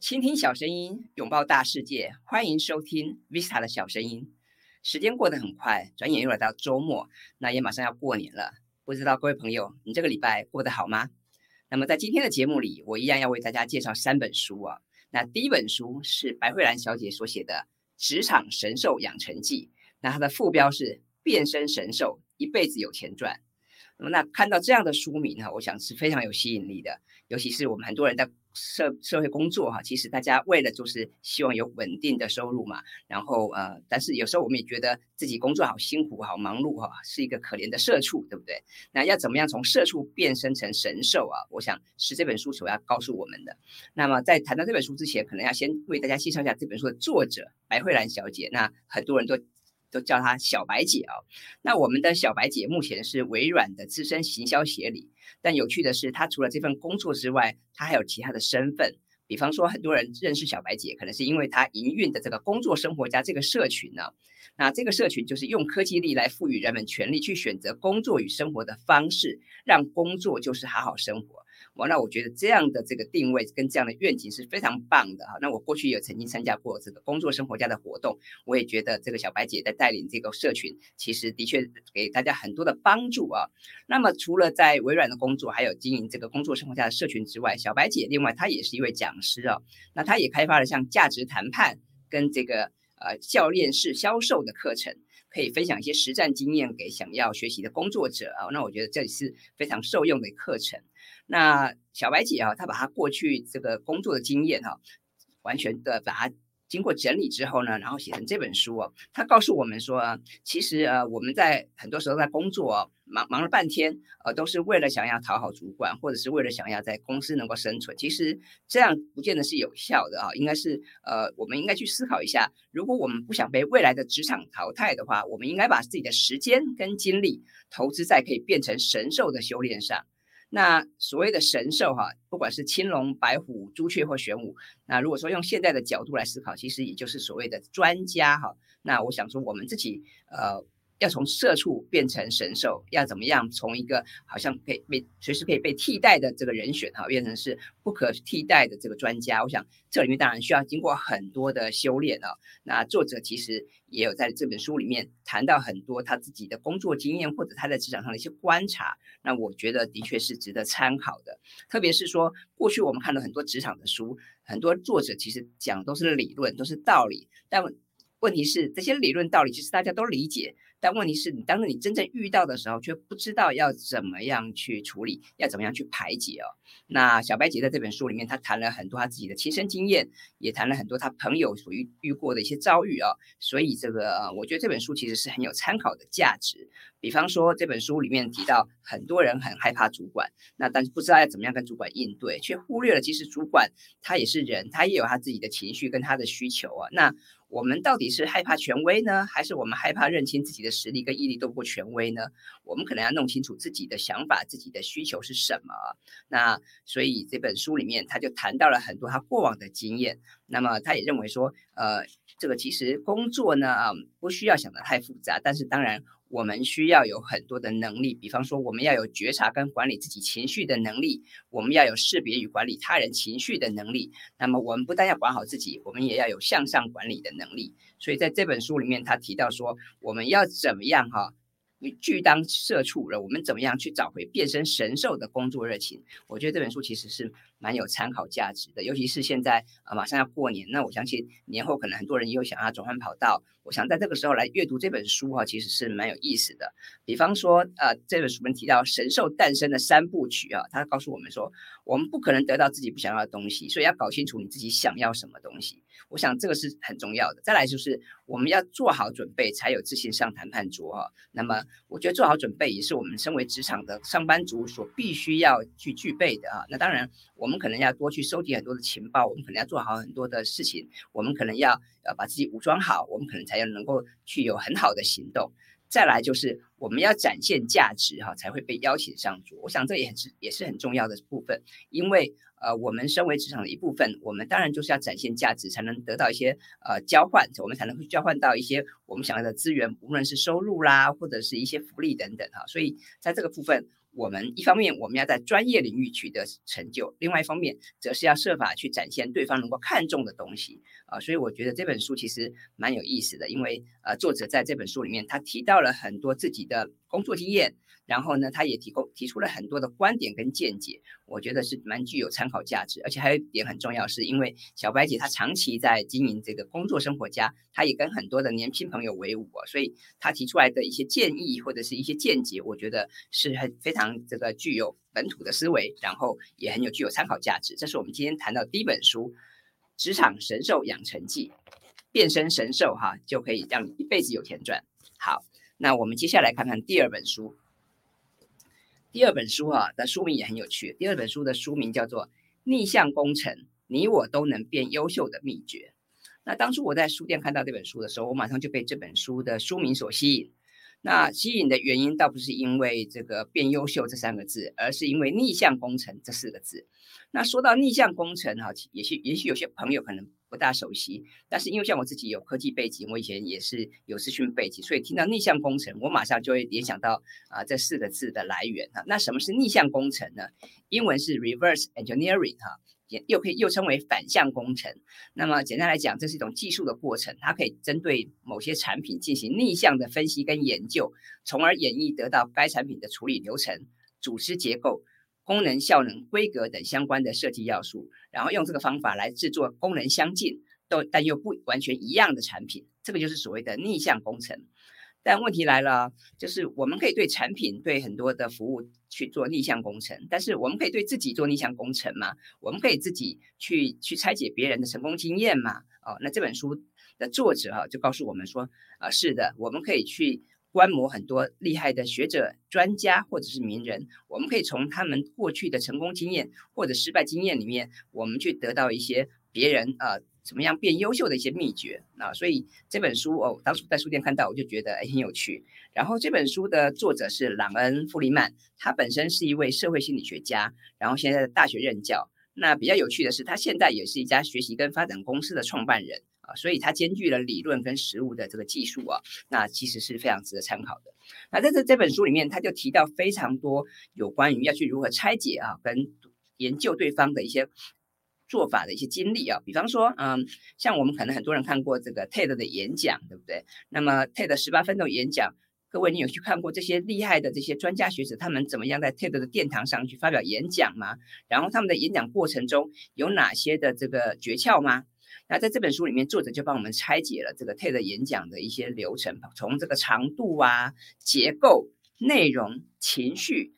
倾听小声音，拥抱大世界，欢迎收听 Vista 的小声音。时间过得很快，转眼又来到周末，那也马上要过年了。不知道各位朋友，你这个礼拜过得好吗？那么在今天的节目里，我一样要为大家介绍三本书啊。那第一本书是白慧兰小姐所写的《职场神兽养成记》，那它的副标是“变身神兽，一辈子有钱赚”。那么，那看到这样的书名哈，我想是非常有吸引力的。尤其是我们很多人在社社会工作哈，其实大家为了就是希望有稳定的收入嘛。然后呃，但是有时候我们也觉得自己工作好辛苦、好忙碌哈，是一个可怜的社畜，对不对？那要怎么样从社畜变身成神兽啊？我想是这本书所要告诉我们的。那么在谈到这本书之前，可能要先为大家介绍一下这本书的作者白慧兰小姐。那很多人都。都叫她小白姐、哦。那我们的小白姐目前是微软的资深行销协理，但有趣的是，她除了这份工作之外，她还有其他的身份。比方说，很多人认识小白姐，可能是因为她营运的这个工作生活家这个社群呢。那这个社群就是用科技力来赋予人们权利去选择工作与生活的方式，让工作就是好好生活。完了，我觉得这样的这个定位跟这样的愿景是非常棒的哈。那我过去也曾经参加过这个工作生活家的活动，我也觉得这个小白姐在带领这个社群，其实的确给大家很多的帮助啊。那么除了在微软的工作，还有经营这个工作生活家的社群之外，小白姐另外她也是一位讲师啊。那她也开发了像价值谈判跟这个呃教练式销售的课程。可以分享一些实战经验给想要学习的工作者啊，那我觉得这里是非常受用的课程。那小白姐啊，她把她过去这个工作的经验哈，完全的把它。经过整理之后呢，然后写成这本书哦。她告诉我们说啊，其实呃，我们在很多时候在工作哦，忙忙了半天，呃，都是为了想要讨好主管，或者是为了想要在公司能够生存。其实这样不见得是有效的啊，应该是呃，我们应该去思考一下，如果我们不想被未来的职场淘汰的话，我们应该把自己的时间跟精力投资在可以变成神兽的修炼上。那所谓的神兽哈，不管是青龙、白虎、朱雀或玄武，那如果说用现在的角度来思考，其实也就是所谓的专家哈。那我想说，我们自己呃。要从社畜变成神兽，要怎么样从一个好像可以被随时可以被替代的这个人选哈，变成是不可替代的这个专家？我想这里面当然需要经过很多的修炼啊。那作者其实也有在这本书里面谈到很多他自己的工作经验，或者他在职场上的一些观察。那我觉得的确是值得参考的。特别是说，过去我们看到很多职场的书，很多作者其实讲都是理论，都是道理，但问题是这些理论道理其实大家都理解。但问题是你，当你真正遇到的时候，却不知道要怎么样去处理，要怎么样去排解哦。那小白姐在这本书里面，她谈了很多她自己的亲身经验，也谈了很多她朋友所遇遇过的一些遭遇哦。所以这个，我觉得这本书其实是很有参考的价值。比方说，这本书里面提到，很多人很害怕主管，那但是不知道要怎么样跟主管应对，却忽略了其实主管他也是人，他也有他自己的情绪跟他的需求啊。那我们到底是害怕权威呢，还是我们害怕认清自己的实力跟毅力都不够权威呢？我们可能要弄清楚自己的想法、自己的需求是什么。那所以这本书里面他就谈到了很多他过往的经验。那么他也认为说，呃，这个其实工作呢，啊，不需要想得太复杂，但是当然。我们需要有很多的能力，比方说，我们要有觉察跟管理自己情绪的能力，我们要有识别与管理他人情绪的能力。那么，我们不但要管好自己，我们也要有向上管理的能力。所以，在这本书里面，他提到说，我们要怎么样哈？你拒当社畜了，我们怎么样去找回变身神兽的工作热情？我觉得这本书其实是蛮有参考价值的，尤其是现在啊，马上要过年，那我相信年后可能很多人又想要转换跑道。我想在这个时候来阅读这本书哈，其实是蛮有意思的。比方说，呃，这本书里面提到神兽诞生的三部曲啊，它告诉我们说，我们不可能得到自己不想要的东西，所以要搞清楚你自己想要什么东西。我想这个是很重要的。再来就是我们要做好准备，才有自信上谈判桌哈。那么我觉得做好准备也是我们身为职场的上班族所必须要去具备的啊。那当然，我我们可能要多去收集很多的情报，我们可能要做好很多的事情，我们可能要呃把自己武装好，我们可能才要能够去有很好的行动。再来就是我们要展现价值哈，才会被邀请上桌。我想这也是也是很重要的部分，因为呃，我们身为职场的一部分，我们当然就是要展现价值，才能得到一些呃交换，我们才能会交换到一些我们想要的资源，无论是收入啦，或者是一些福利等等哈。所以在这个部分，我们一方面我们要在专业领域取得成就，另外一方面则是要设法去展现对方能够看重的东西啊。所以我觉得这本书其实蛮有意思的，因为呃，作者在这本书里面他提到了很多自己的工作经验。然后呢，他也提供提出了很多的观点跟见解，我觉得是蛮具有参考价值。而且还有一点很重要，是因为小白姐她长期在经营这个工作生活家，她也跟很多的年轻朋友为伍，所以她提出来的一些建议或者是一些见解，我觉得是很非常这个具有本土的思维，然后也很有具有参考价值。这是我们今天谈到第一本书《职场神兽养成记》，变身神兽哈，就可以让你一辈子有钱赚。好，那我们接下来看看第二本书。第二本书啊的书名也很有趣。第二本书的书名叫做《逆向工程：你我都能变优秀的秘诀》。那当初我在书店看到这本书的时候，我马上就被这本书的书名所吸引。那吸引的原因倒不是因为这个“变优秀”这三个字，而是因为“逆向工程”这四个字。那说到逆向工程哈，也许也许有些朋友可能不大熟悉，但是因为像我自己有科技背景，我以前也是有资讯背景，所以听到逆向工程，我马上就会联想到啊这四个字的来源哈。那什么是逆向工程呢？英文是 reverse engineering 哈，也又可以又称为反向工程。那么简单来讲，这是一种技术的过程，它可以针对某些产品进行逆向的分析跟研究，从而演绎得到该产品的处理流程、组织结构。功能、效能、规格等相关的设计要素，然后用这个方法来制作功能相近、都但又不完全一样的产品，这个就是所谓的逆向工程。但问题来了，就是我们可以对产品、对很多的服务去做逆向工程，但是我们可以对自己做逆向工程吗？我们可以自己去去拆解别人的成功经验吗？哦，那这本书的作者哈、啊、就告诉我们说，啊，是的，我们可以去。观摩很多厉害的学者、专家或者是名人，我们可以从他们过去的成功经验或者失败经验里面，我们去得到一些别人呃怎么样变优秀的一些秘诀啊。所以这本书哦，当初在书店看到，我就觉得很有趣。然后这本书的作者是朗恩·弗里曼，他本身是一位社会心理学家，然后现在在大学任教。那比较有趣的是，他现在也是一家学习跟发展公司的创办人。所以它兼具了理论跟实物的这个技术啊，那其实是非常值得参考的。那在这这本书里面，他就提到非常多有关于要去如何拆解啊，跟研究对方的一些做法的一些经历啊。比方说，嗯，像我们可能很多人看过这个 TED 的演讲，对不对？那么 TED 十八分钟演讲，各位你有去看过这些厉害的这些专家学者他们怎么样在 TED 的殿堂上去发表演讲吗？然后他们的演讲过程中有哪些的这个诀窍吗？那在这本书里面，作者就帮我们拆解了这个 TED 演讲的一些流程，从这个长度啊、结构、内容、情绪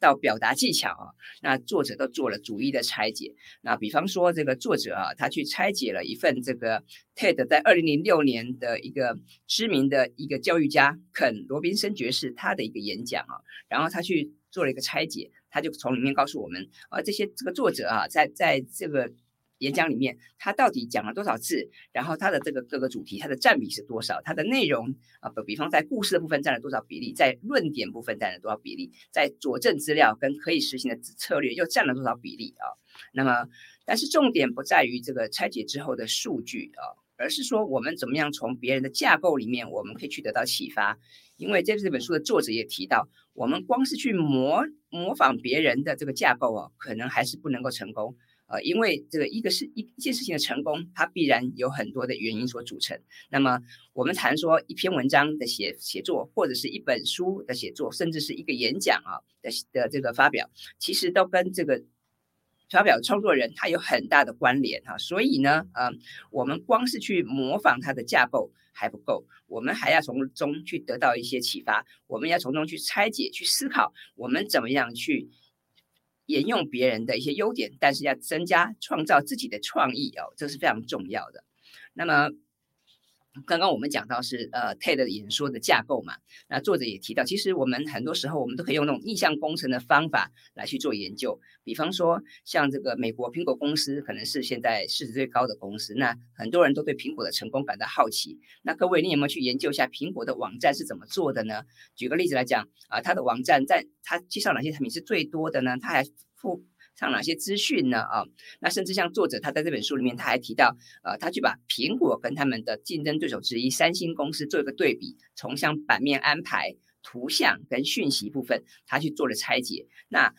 到表达技巧啊，那作者都做了逐一的拆解。那比方说，这个作者啊，他去拆解了一份这个 TED 在二零零六年的一个知名的一个教育家肯罗宾森爵士他的一个演讲啊，然后他去做了一个拆解，他就从里面告诉我们啊，这些这个作者啊，在在这个。演讲里面，他到底讲了多少字？然后他的这个各个主题，它的占比是多少？它的内容啊，比方在故事的部分占了多少比例？在论点部分占了多少比例？在佐证资料跟可以实行的策略又占了多少比例啊？那么，但是重点不在于这个拆解之后的数据啊，而是说我们怎么样从别人的架构里面，我们可以去得到启发。因为这这本书的作者也提到，我们光是去模模仿别人的这个架构啊，可能还是不能够成功。呃，因为这个一个是一一件事情的成功，它必然有很多的原因所组成。那么我们谈说一篇文章的写写作，或者是一本书的写作，甚至是一个演讲啊的的这个发表，其实都跟这个发表创作人他有很大的关联哈。所以呢，呃，我们光是去模仿他的架构还不够，我们还要从中去得到一些启发，我们要从中去拆解、去思考，我们怎么样去。沿用别人的一些优点，但是要增加创造自己的创意哦，这是非常重要的。那么。刚刚我们讲到是呃 TED 演说的架构嘛，那作者也提到，其实我们很多时候我们都可以用那种逆向工程的方法来去做研究。比方说，像这个美国苹果公司可能是现在市值最高的公司，那很多人都对苹果的成功感到好奇。那各位，你有没有去研究一下苹果的网站是怎么做的呢？举个例子来讲啊，它的网站在它介绍哪些产品是最多的呢？它还附上哪些资讯呢？啊，那甚至像作者他在这本书里面，他还提到，呃，他去把苹果跟他们的竞争对手之一三星公司做一个对比，从像版面安排图像跟讯息部分，他去做了拆解。那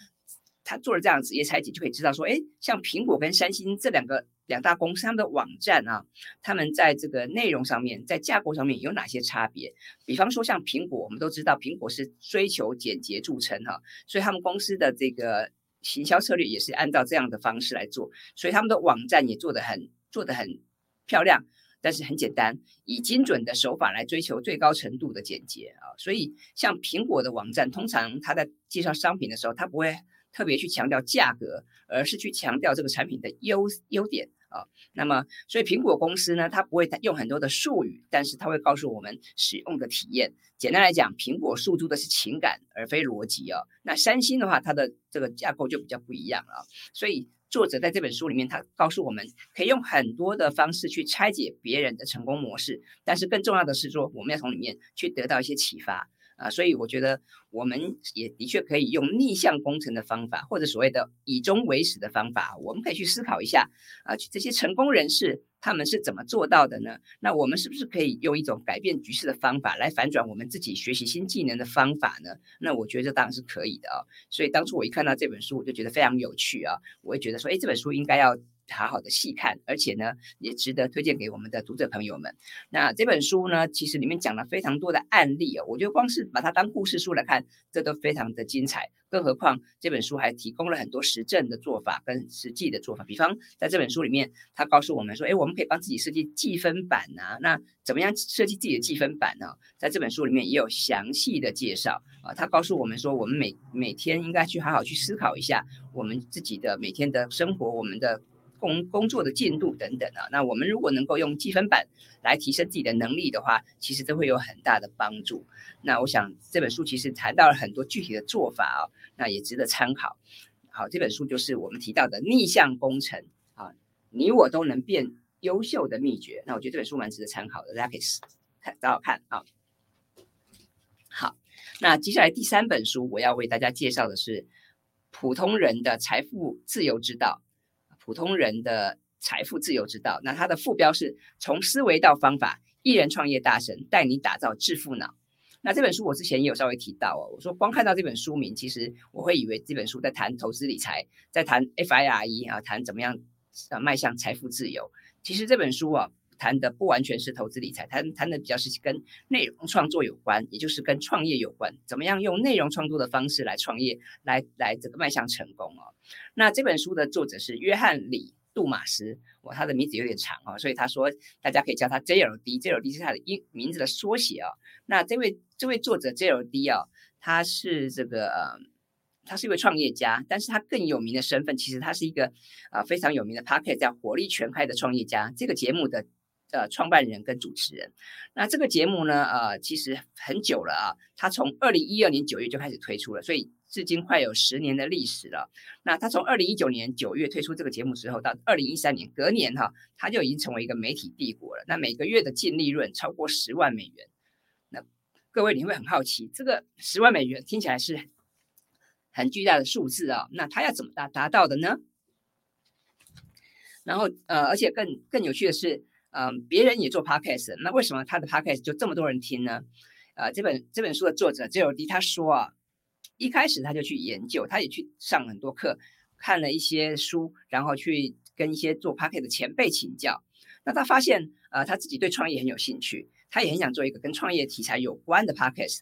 他做了这样子一些拆解，就可以知道说，哎，像苹果跟三星这两个两大公司，他们的网站啊，他们在这个内容上面，在架构上面有哪些差别？比方说，像苹果，我们都知道苹果是追求简洁著称哈，所以他们公司的这个行销策略也是按照这样的方式来做，所以他们的网站也做得很做得很漂亮，但是很简单，以精准的手法来追求最高程度的简洁啊。所以像苹果的网站，通常它在介绍商品的时候，它不会。特别去强调价格，而是去强调这个产品的优优点啊。那么，所以苹果公司呢，它不会用很多的术语，但是它会告诉我们使用的体验。简单来讲，苹果诉诸的是情感，而非逻辑啊。那三星的话，它的这个架构就比较不一样了。所以作者在这本书里面，他告诉我们，可以用很多的方式去拆解别人的成功模式，但是更重要的是说，我们要从里面去得到一些启发。啊，所以我觉得我们也的确可以用逆向工程的方法，或者所谓的以终为始的方法，我们可以去思考一下啊，这些成功人士他们是怎么做到的呢？那我们是不是可以用一种改变局势的方法来反转我们自己学习新技能的方法呢？那我觉得这当然是可以的啊。所以当初我一看到这本书，我就觉得非常有趣啊，我也觉得说，哎，这本书应该要。好好的细看，而且呢，也值得推荐给我们的读者朋友们。那这本书呢，其实里面讲了非常多的案例哦，我觉得光是把它当故事书来看，这都非常的精彩。更何况这本书还提供了很多实证的做法跟实际的做法。比方在这本书里面，他告诉我们说，哎，我们可以帮自己设计记分板啊。那怎么样设计自己的记分板呢？在这本书里面也有详细的介绍啊。他告诉我们说，我们每每天应该去好好去思考一下我们自己的每天的生活，我们的。工工作的进度等等啊，那我们如果能够用积分板来提升自己的能力的话，其实都会有很大的帮助。那我想这本书其实谈到了很多具体的做法啊，那也值得参考。好，这本书就是我们提到的逆向工程啊，你我都能变优秀的秘诀。那我觉得这本书蛮值得参考的，大家可以看找找看啊。好，那接下来第三本书我要为大家介绍的是《普通人的财富自由之道》。普通人的财富自由之道，那它的副标是从思维到方法，一人创业大神带你打造致富脑。那这本书我之前也有稍微提到哦，我说光看到这本书名，其实我会以为这本书在谈投资理财，在谈 FIRE 啊，谈怎么样啊迈向财富自由。其实这本书啊。谈的不完全是投资理财，谈谈的比较是跟内容创作有关，也就是跟创业有关，怎么样用内容创作的方式来创业，来来这个迈向成功哦。那这本书的作者是约翰李杜马斯，哇，他的名字有点长哦，所以他说大家可以叫他 JLD，JLD 是他的英名字的缩写哦。那这位这位作者 JLD 哦，他是这个，他是一位创业家，但是他更有名的身份，其实他是一个啊、呃、非常有名的 pocket 叫火力全开的创业家这个节目的。呃，创办人跟主持人，那这个节目呢，呃，其实很久了啊，他从二零一二年九月就开始推出了，所以至今快有十年的历史了。那他从二零一九年九月推出这个节目之后，到二零一三年隔年哈，他就已经成为一个媒体帝国了。那每个月的净利润超过十万美元。那各位你会很好奇，这个十万美元听起来是很巨大的数字啊，那他要怎么达达到的呢？然后呃，而且更更有趣的是。嗯，别人也做 podcast，那为什么他的 podcast 就这么多人听呢？呃，这本这本书的作者 JLD 他说啊，一开始他就去研究，他也去上很多课，看了一些书，然后去跟一些做 podcast 的前辈请教。那他发现，呃，他自己对创业很有兴趣，他也很想做一个跟创业题材有关的 podcast。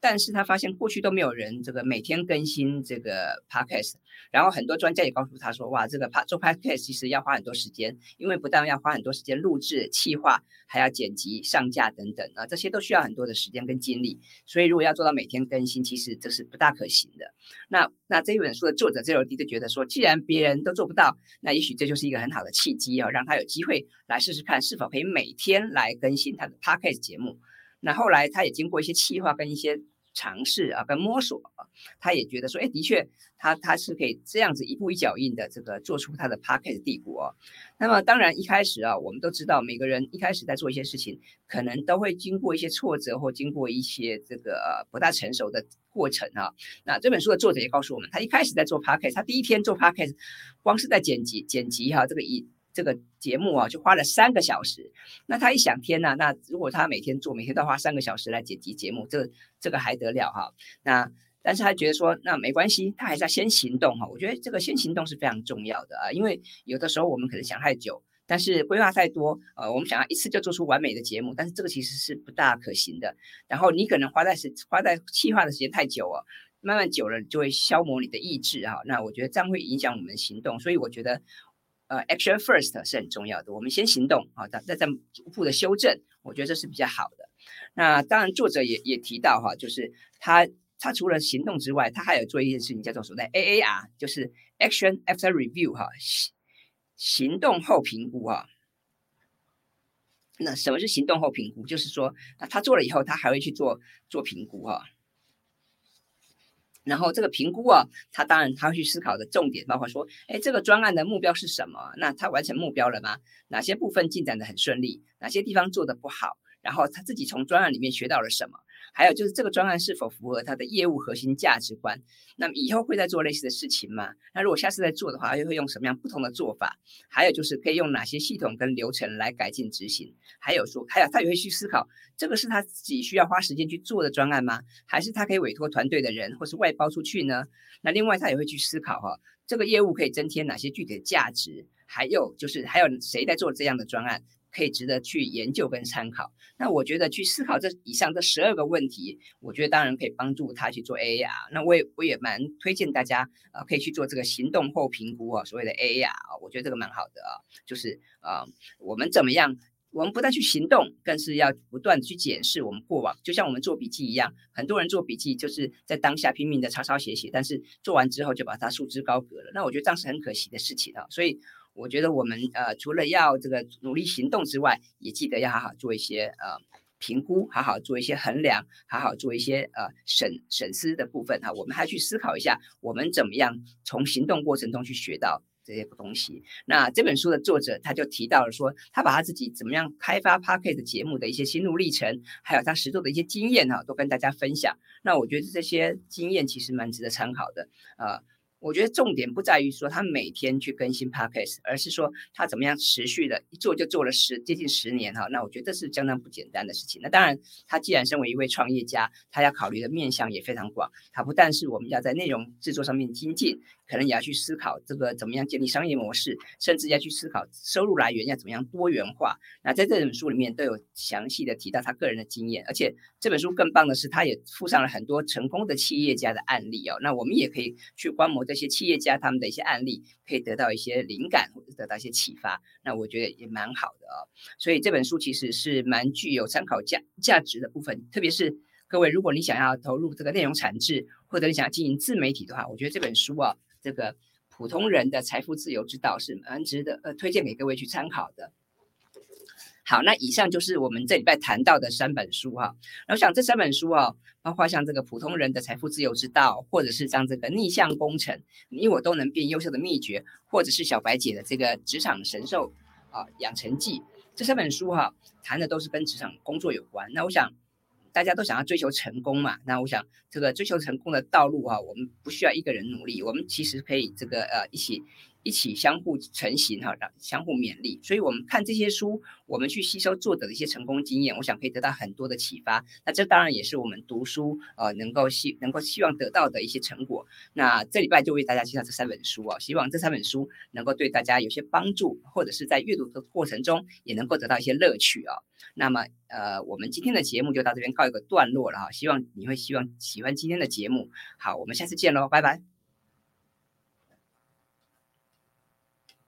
但是他发现过去都没有人这个每天更新这个 podcast，然后很多专家也告诉他说，哇，这个做 podcast 其实要花很多时间，因为不但要花很多时间录制、企划，还要剪辑、上架等等啊，这些都需要很多的时间跟精力。所以如果要做到每天更新，其实这是不大可行的。那那这一本书的作者 JLD 就觉得说，既然别人都做不到，那也许这就是一个很好的契机啊，让他有机会来试试看是否可以每天来更新他的 podcast 节目。那后来他也经过一些企划跟一些尝试啊，跟摸索，他也觉得说，哎，的确，他他是可以这样子一步一脚印的这个做出他的 Podcast 帝国。那么当然一开始啊，我们都知道每个人一开始在做一些事情，可能都会经过一些挫折或经过一些这个不大成熟的过程啊。那这本书的作者也告诉我们，他一开始在做 Podcast，他第一天做 Podcast，光是在剪辑剪辑哈、这个一这个节目啊，就花了三个小时。那他一想，天呐，那如果他每天做，每天都花三个小时来剪辑节目，这这个还得了哈？那但是他觉得说，那没关系，他还是要先行动哈。我觉得这个先行动是非常重要的啊，因为有的时候我们可能想太久，但是规划太多，呃，我们想要一次就做出完美的节目，但是这个其实是不大可行的。然后你可能花在时花在计划的时间太久哦。慢慢久了就会消磨你的意志哈，那我觉得这样会影响我们行动，所以我觉得，呃，action first 是很重要的，我们先行动啊，再再逐步的修正，我觉得这是比较好的。那当然，作者也也提到哈，就是他他除了行动之外，他还有做一件事情叫做所谓 AAR，就是 action after review 哈，行动后评估哈。那什么是行动后评估？就是说，那他做了以后，他还会去做做评估哈。然后这个评估啊，他当然他会去思考的重点包括说，哎，这个专案的目标是什么？那他完成目标了吗？哪些部分进展的很顺利？哪些地方做的不好？然后他自己从专案里面学到了什么？还有就是这个专案是否符合他的业务核心价值观？那么以后会再做类似的事情吗？那如果下次再做的话，又会用什么样不同的做法？还有就是可以用哪些系统跟流程来改进执行？还有说，还有他也会去思考，这个是他自己需要花时间去做的专案吗？还是他可以委托团队的人，或是外包出去呢？那另外他也会去思考哈，这个业务可以增添哪些具体的价值？还有就是还有谁在做这样的专案？可以值得去研究跟参考。那我觉得去思考这以上这十二个问题，我觉得当然可以帮助他去做 AAR。那我也我也蛮推荐大家啊、可以去做这个行动后评估啊，所谓的 AAR 啊，我觉得这个蛮好的啊。就是啊、我们怎么样？我们不但去行动，更是要不断去检视我们过往。就像我们做笔记一样，很多人做笔记就是在当下拼命的抄抄写写，但是做完之后就把它束之高阁了。那我觉得这样是很可惜的事情啊。所以。我觉得我们呃，除了要这个努力行动之外，也记得要好好做一些呃评估，好好做一些衡量，好好做一些呃审审思的部分哈。我们还去思考一下，我们怎么样从行动过程中去学到这些东西。那这本书的作者他就提到了说，他把他自己怎么样开发 Podcast 节目的一些心路历程，还有他实作的一些经验哈，都跟大家分享。那我觉得这些经验其实蛮值得参考的。呃我觉得重点不在于说他每天去更新 Podcast，而是说他怎么样持续的一做就做了十接近十年哈。那我觉得这是相当不简单的事情。那当然，他既然身为一位创业家，他要考虑的面向也非常广。他不但是我们要在内容制作上面精进，可能也要去思考这个怎么样建立商业模式，甚至要去思考收入来源要怎么样多元化。那在这本书里面都有详细的提到他个人的经验，而且这本书更棒的是，他也附上了很多成功的企业家的案例哦。那我们也可以去观摩。这些企业家他们的一些案例，可以得到一些灵感或者得到一些启发，那我觉得也蛮好的哦。所以这本书其实是蛮具有参考价价值的部分，特别是各位，如果你想要投入这个内容产制，或者你想要经营自媒体的话，我觉得这本书啊，这个普通人的财富自由之道是蛮值得呃推荐给各位去参考的。好，那以上就是我们这礼拜谈到的三本书哈。然后想这三本书啊，包括像这个普通人的财富自由之道，或者是像这个逆向工程，你我都能变优秀的秘诀，或者是小白姐的这个职场神兽啊养成记，这三本书哈，谈的都是跟职场工作有关。那我想大家都想要追求成功嘛，那我想这个追求成功的道路啊，我们不需要一个人努力，我们其实可以这个呃一起。一起相互成型哈，相互勉励。所以，我们看这些书，我们去吸收作者的一些成功经验，我想可以得到很多的启发。那这当然也是我们读书呃能够希能够希望得到的一些成果。那这礼拜就为大家介绍这三本书啊，希望这三本书能够对大家有些帮助，或者是在阅读的过程中也能够得到一些乐趣啊。那么呃，我们今天的节目就到这边告一个段落了哈，希望你会希望喜欢今天的节目。好，我们下次见喽，拜拜。